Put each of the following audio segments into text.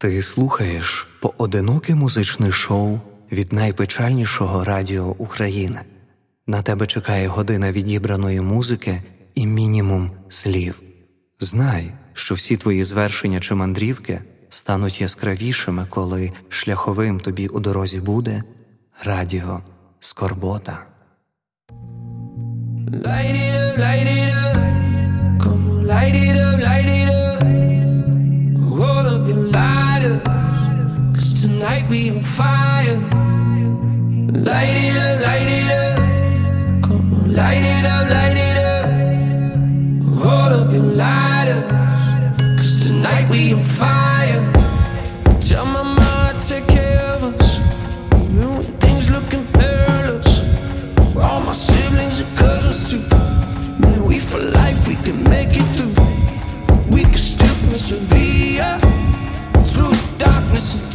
Ти слухаєш поодиноке музичне шоу від найпечальнішого радіо України. На тебе чекає година відібраної музики і мінімум слів. Знай, що всі твої звершення чи мандрівки стануть яскравішими, коли шляховим тобі у дорозі буде радіо Скорбота. Light it up, light it up. Come on, light it up, light it up. Roll up your lighters. Cause tonight we on fire. Light it up, light it up. Come on, light it up, light it up. Roll up your lighters. Cause tonight we on fire. through darkness.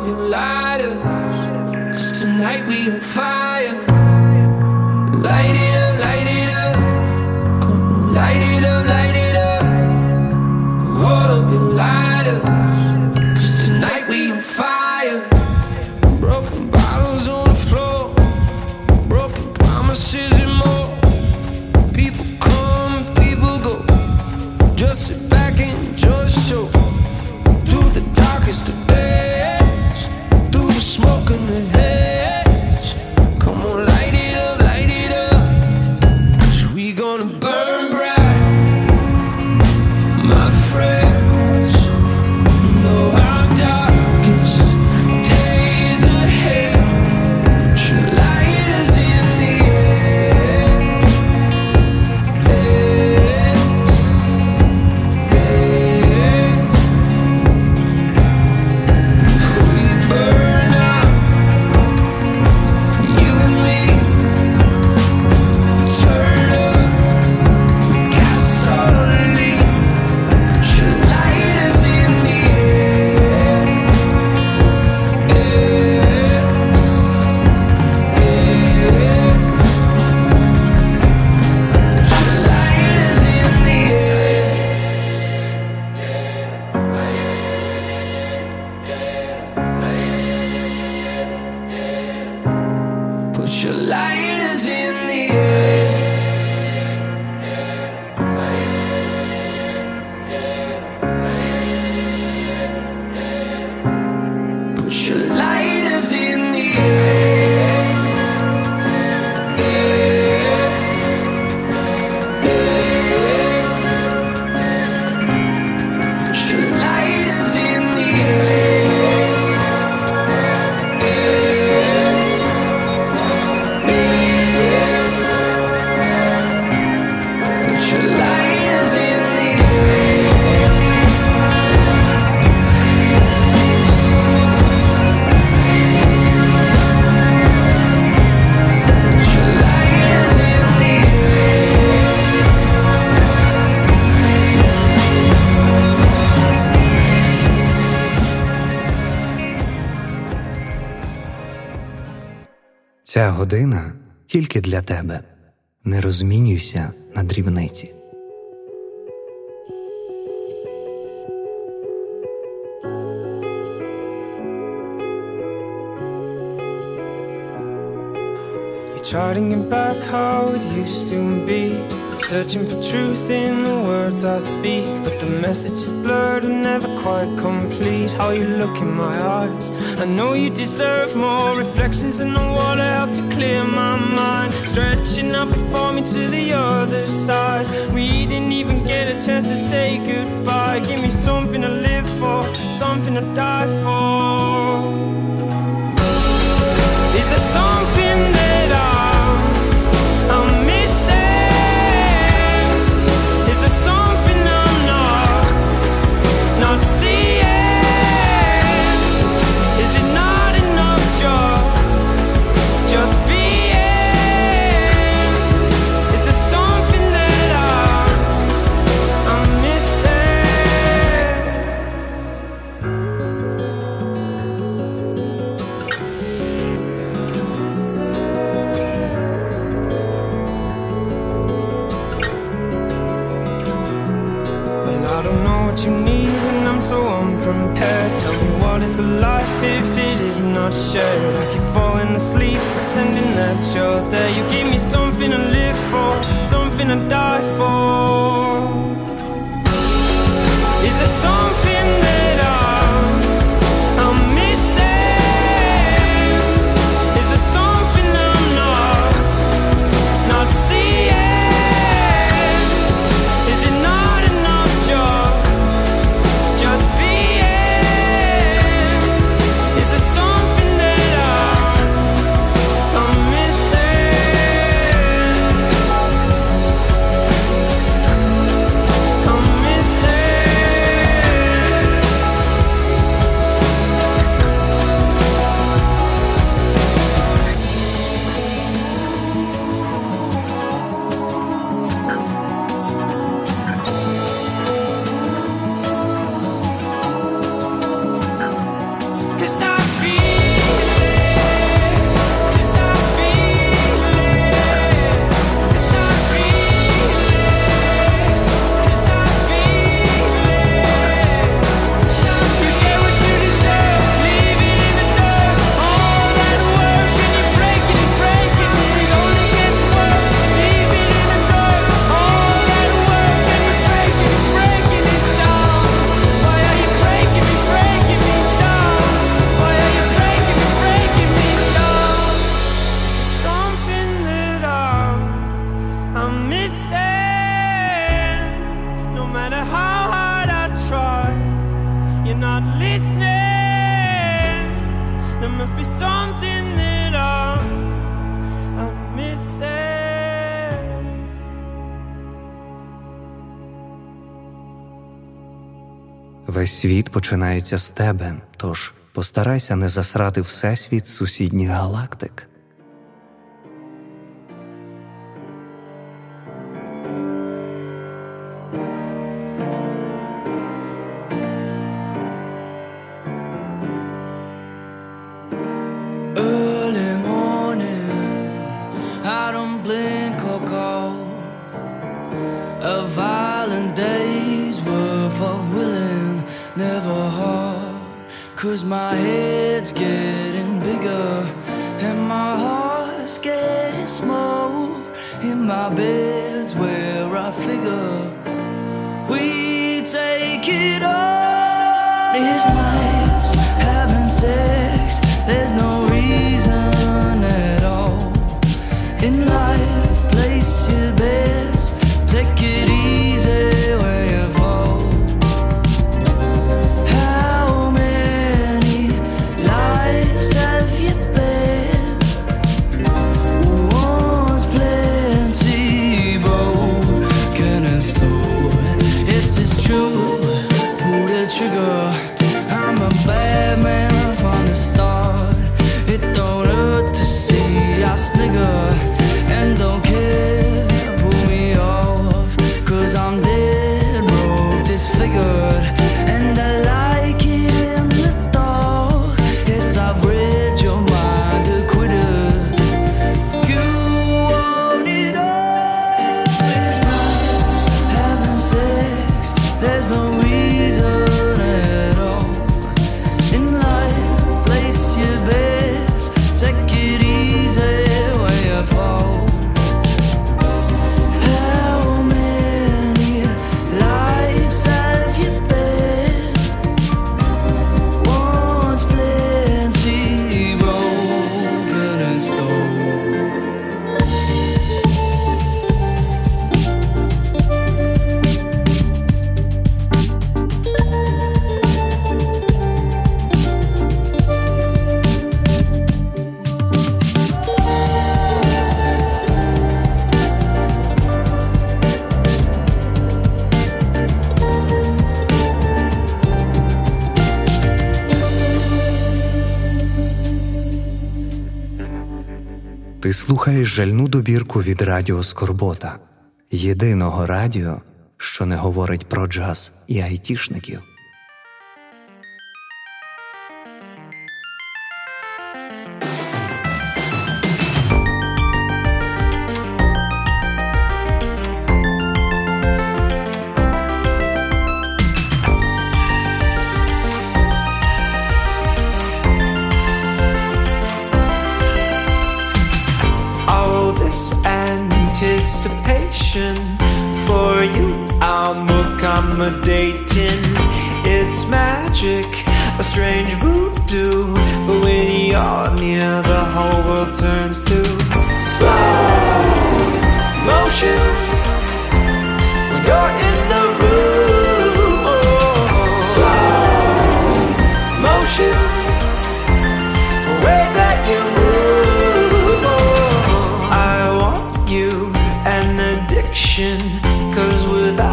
Up your lighters. Cause tonight we on fire. Light it Година тільки для тебе. Не розмінюйся на дрібниці. Charting it back how it used to be. Searching for truth in the words I speak. But the message is blurred and never quite complete. How you look in my eyes. I know you deserve more reflections in the water help to clear my mind. Stretching out before me to the other side. We didn't even get a chance to say goodbye. Give me something to live for, something to die for. Світ починається з тебе, тож постарайся не засрати всесвіт сусідніх галактик. Cause my head's getting bigger And my heart's getting small In my bed's where I figure We take it all. It's night слухаєш жальну добірку від Радіо Скорбота, єдиного радіо, що не говорить про джаз і айтішників.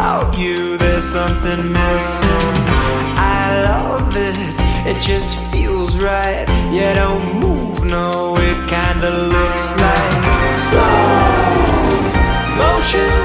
about you There's something missing. I love it, it just feels right. You don't move, no, it kinda looks like Slow motion.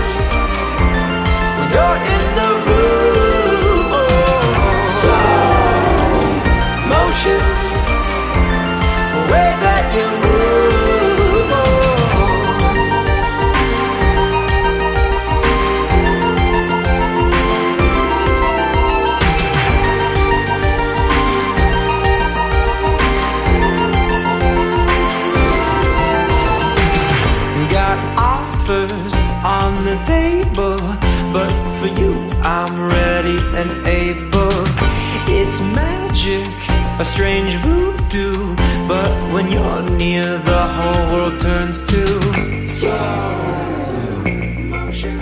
near, the whole world turns to slow motion.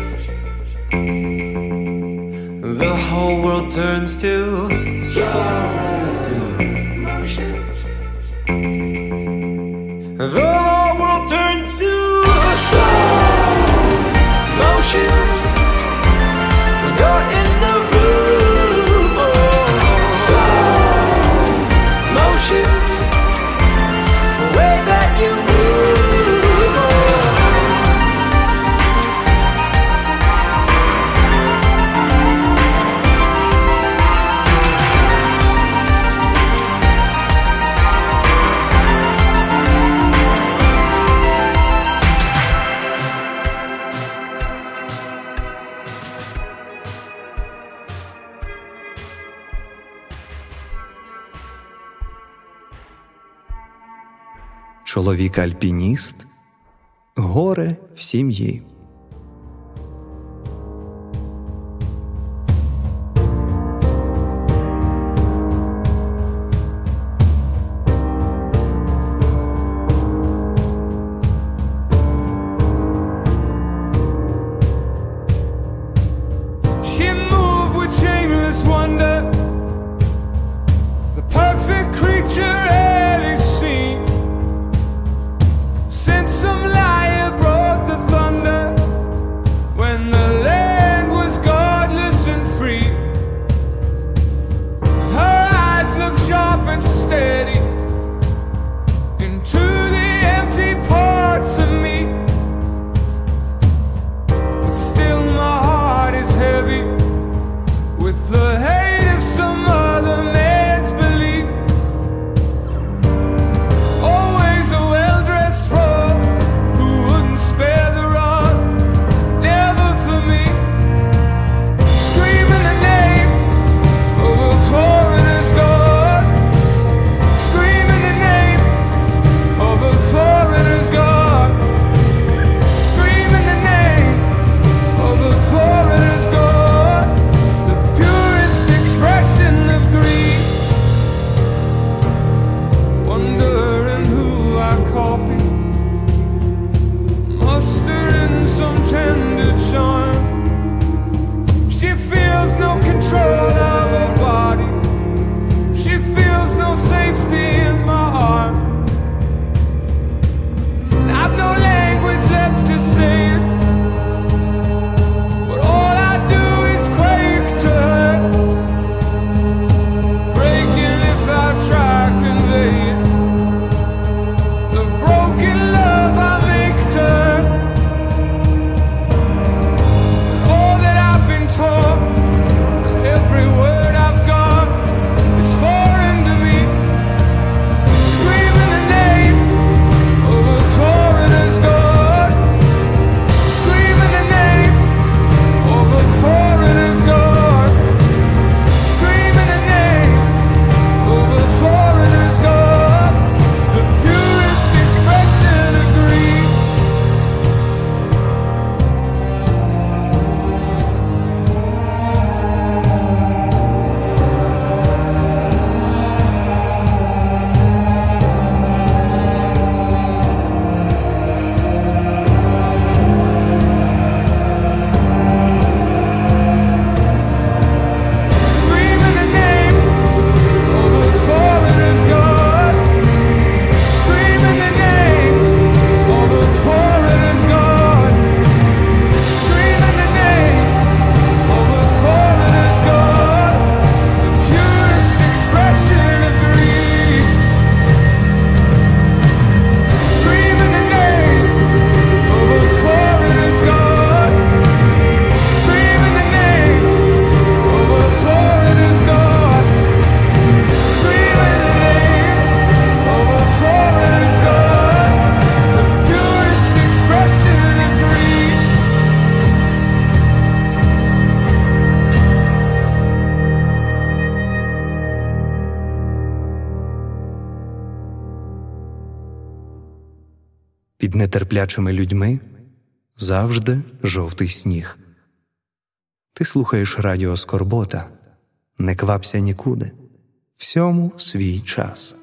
The whole world turns to чоловік альпініст, горе в сім'ї. Нетерплячими людьми завжди жовтий сніг. Ти слухаєш радіо Скорбота, не квапся нікуди, всьому свій час.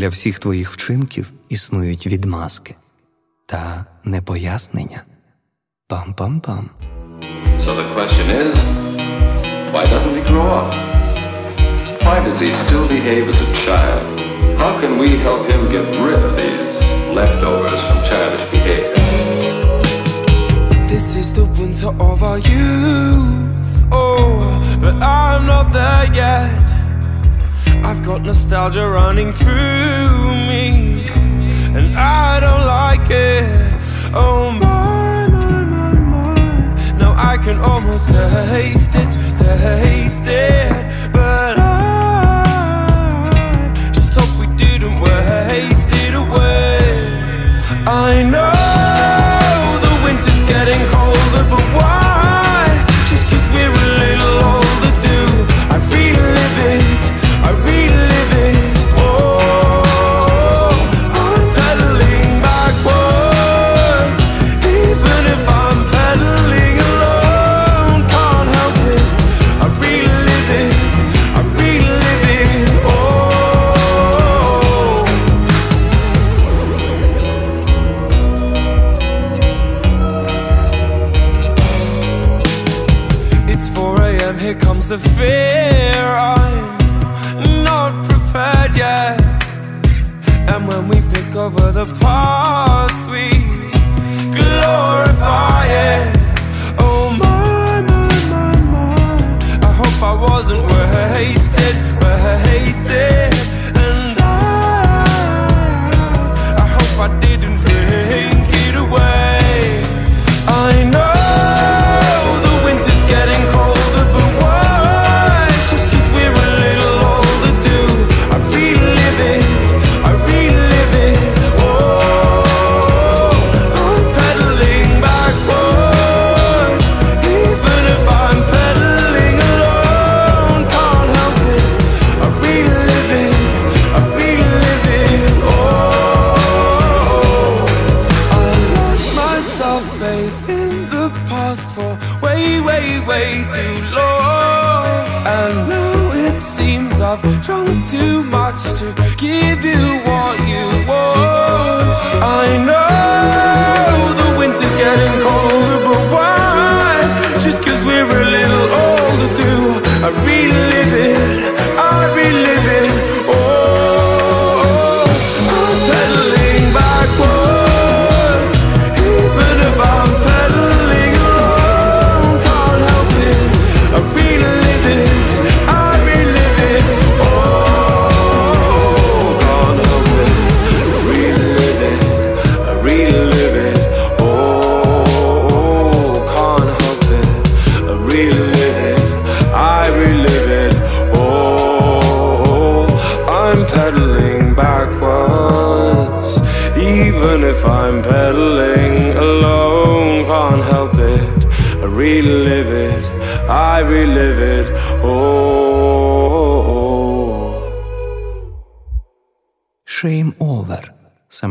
Для всіх твоїх вчинків існують відмазки та непояснення. Пам-пам-пам. So the question is, why doesn't he grow up? Why does he still behave as a child? How can we help him get rid of these leftovers from childish behavior? This is the winter of our youth. Oh, but I'm not there yet. I've got nostalgia running through me And I don't like it Oh my, my, my, my Now I can almost taste it, taste it But I just hope we didn't waste it away I know the winter's getting colder But why? the fear.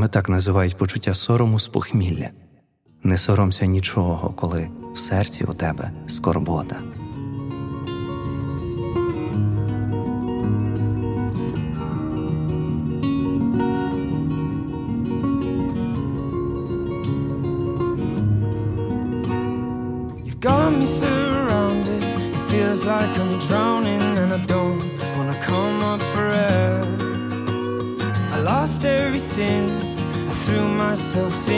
так називають почуття сорому з похмілля. Не соромся нічого, коли в серці у тебе скорбота. myself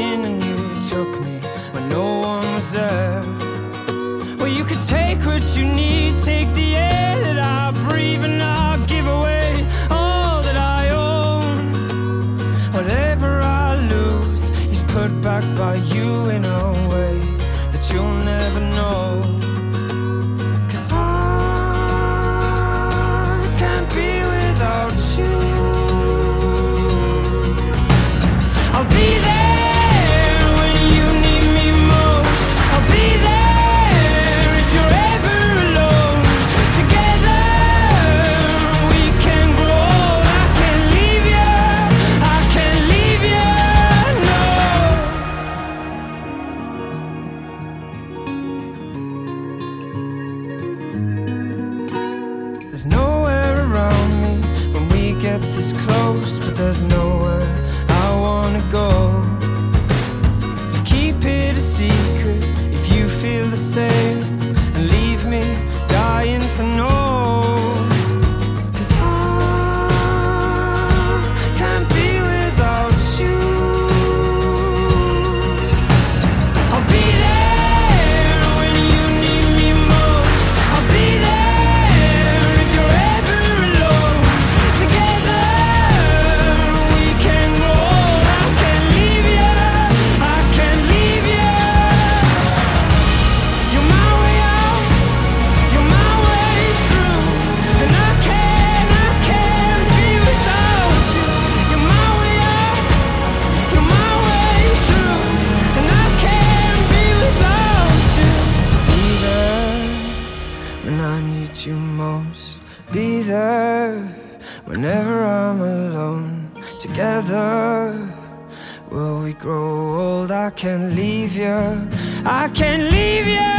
leave you.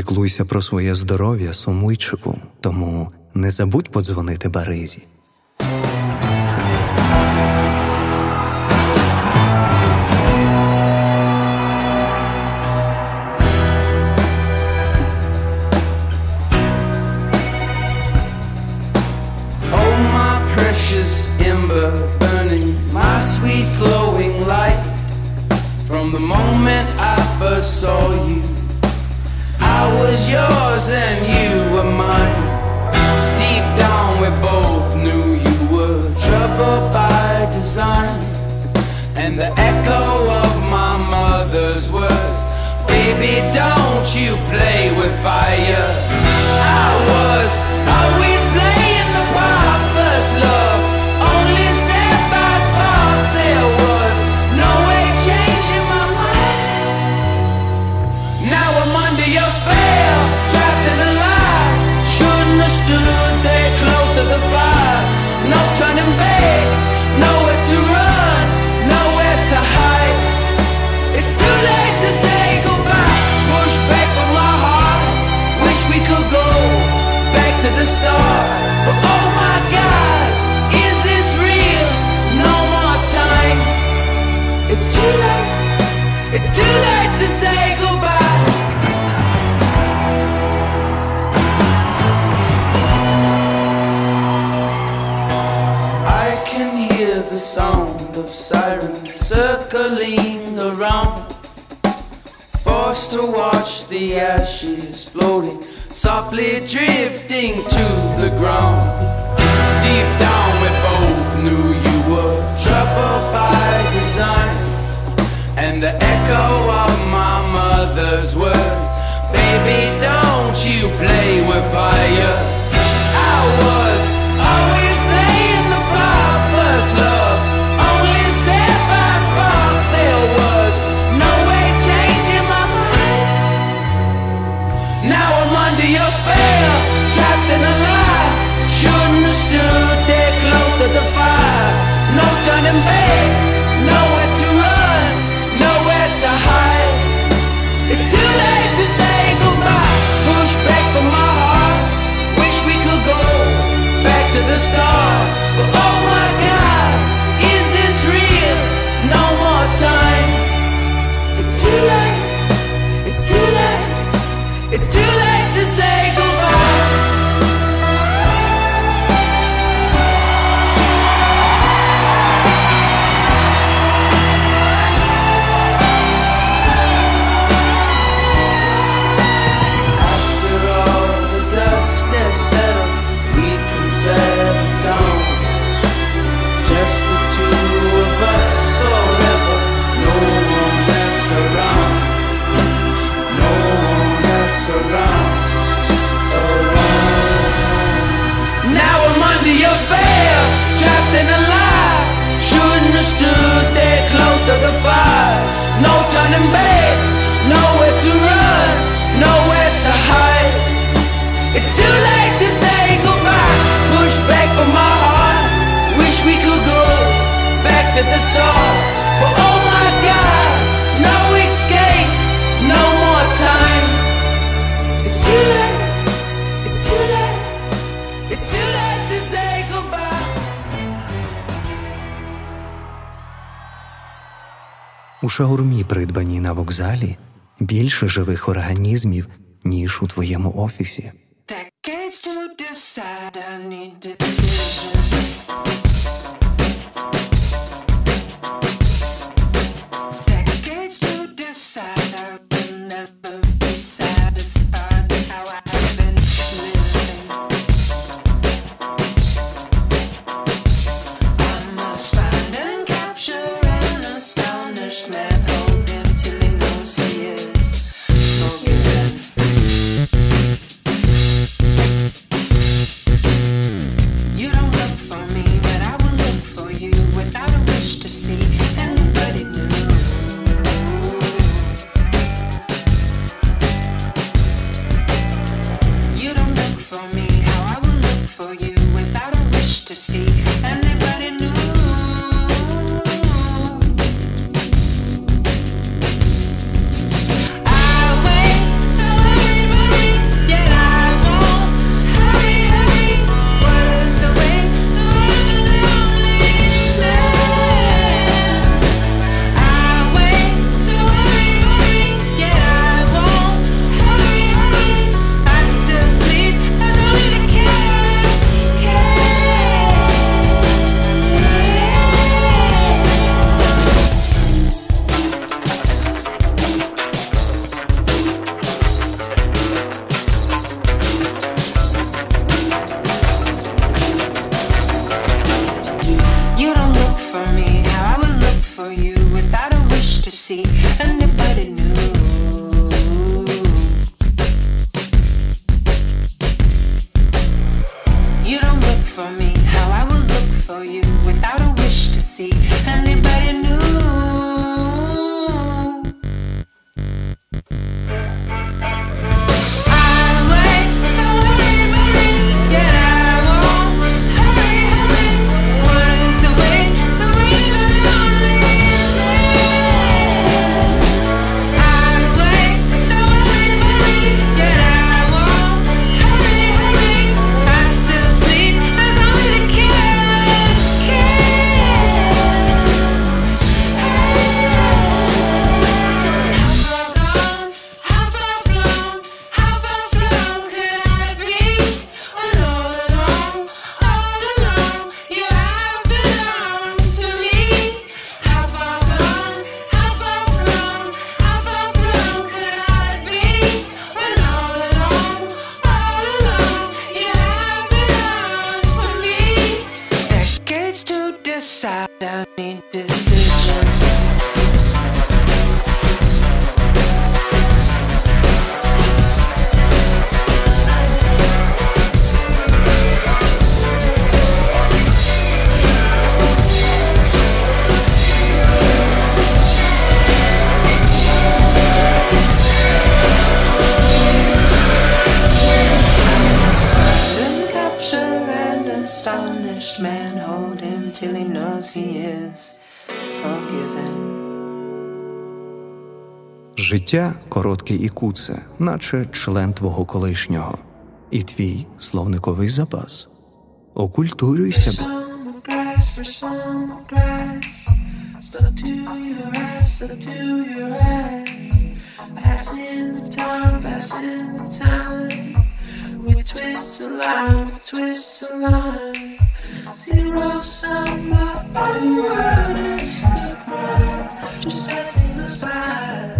піклуйся про своє здоров'я, сумуйчику, тому не забудь подзвонити Баризі. Oh, sweet glowing light from the moment I first saw you. I was yours and you were mine. Deep down, we both knew you were trouble by design. And the echo of my mother's words, baby, don't you play with fire. I was, I will. It's too late to say goodbye. I can hear the sound of sirens circling around. Forced to watch the ashes floating, softly drifting to the ground. Deep down, we both knew you were trouble by design the echo of my mother's words. Baby, don't you play with fire. I шаурмі, придбані на вокзалі, більше живих організмів, ніж у твоєму офісі. That for you without a wish to see anybody new. Життя коротке і куце, наче член твого колишнього, і твій словниковий запас. Окультурюй себе. Zero sum up, all you are is the ground. Just passing us by.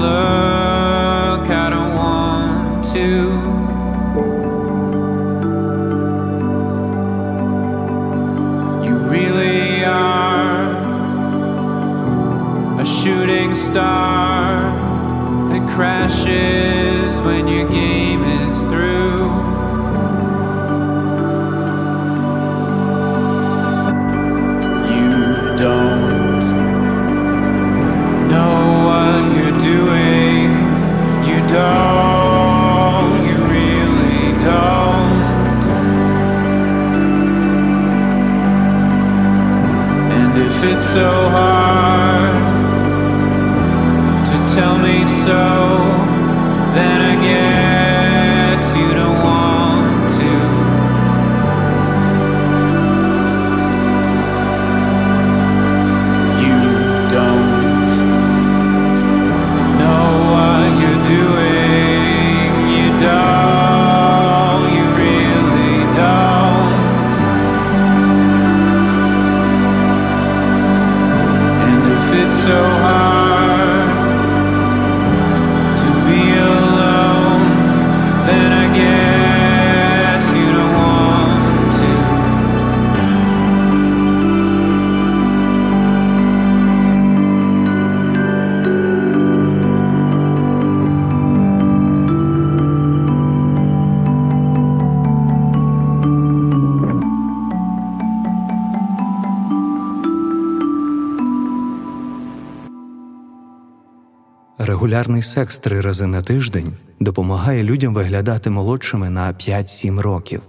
learned. регулярний секс три рази на тиждень допомагає людям виглядати молодшими на 5-7 років.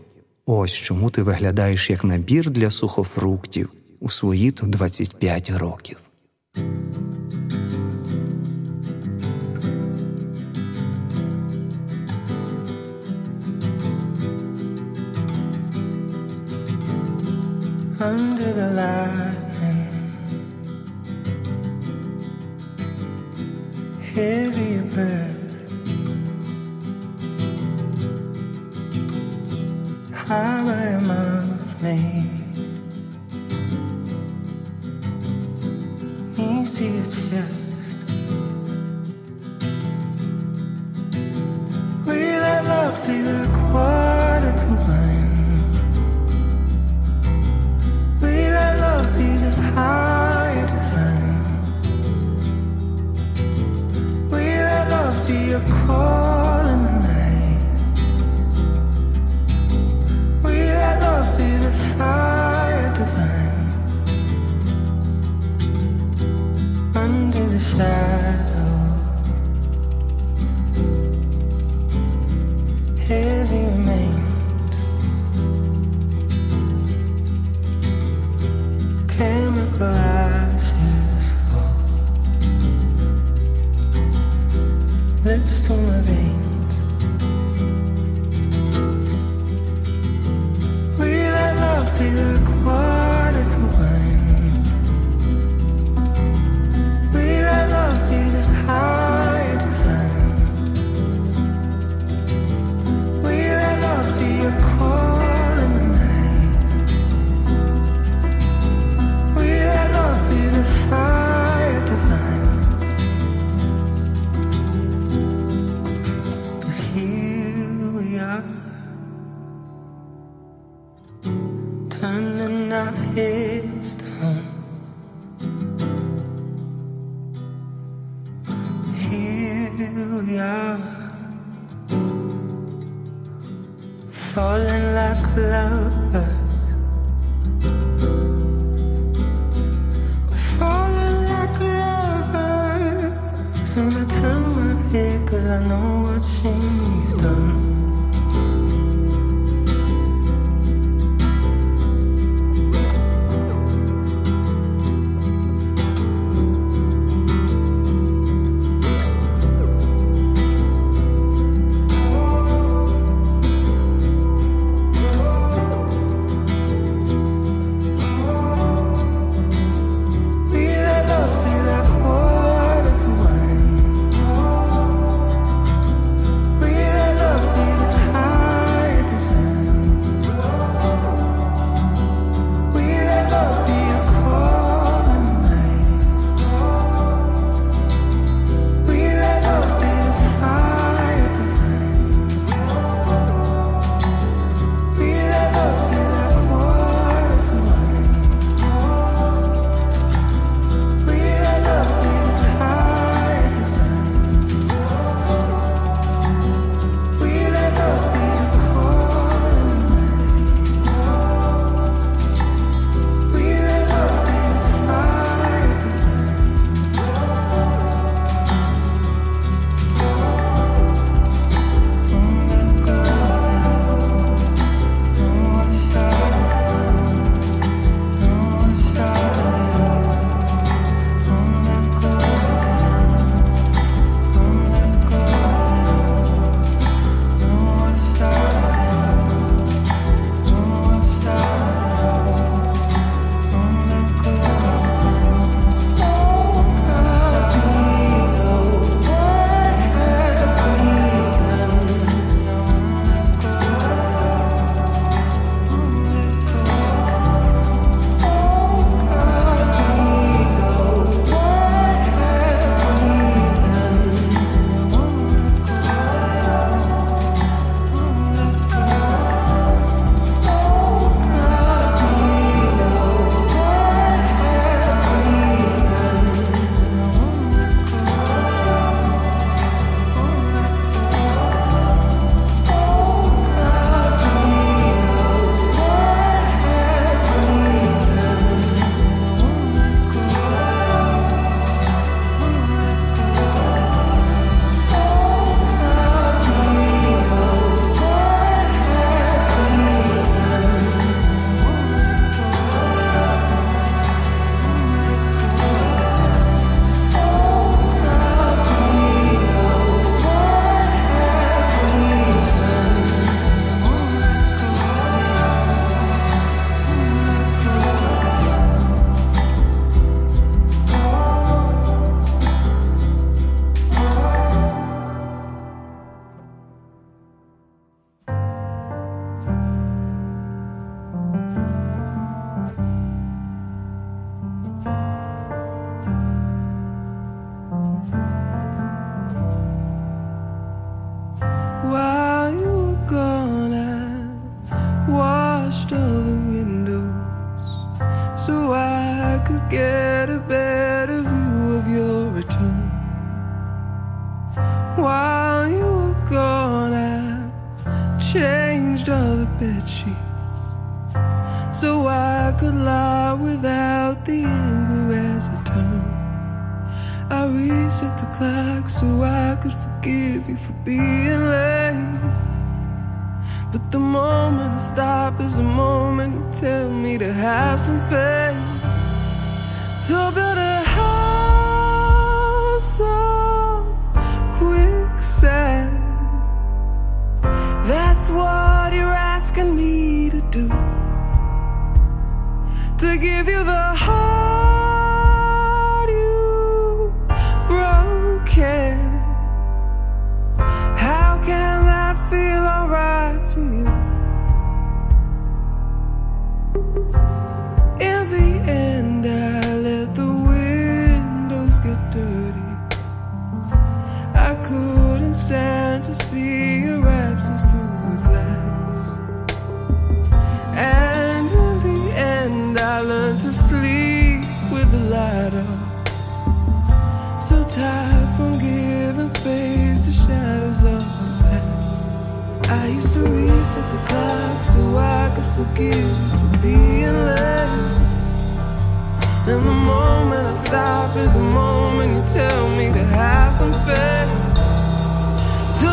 Ось чому ти виглядаєш як набір для сухофруктів у свої то 25 років. Under the light. heavy breath. How am mouth, made? Set the clock so I could forgive you for being late. But the moment I stop is the moment you tell me to have some faith. To build a house on quicksand. That's what you're asking me to do. To give you the heart. Set the clock so I could forgive you for being late. And the moment I stop is the moment you tell me to have some faith. To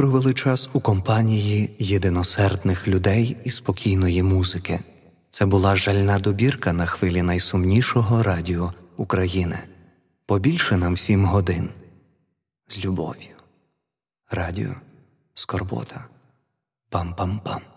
провели час у компанії єдиносердних людей і спокійної музики. Це була жальна добірка на хвилі найсумнішого радіо України. Побільше нам сім годин. З любов'ю. Радіо, скорбота. Пам-пам-пам.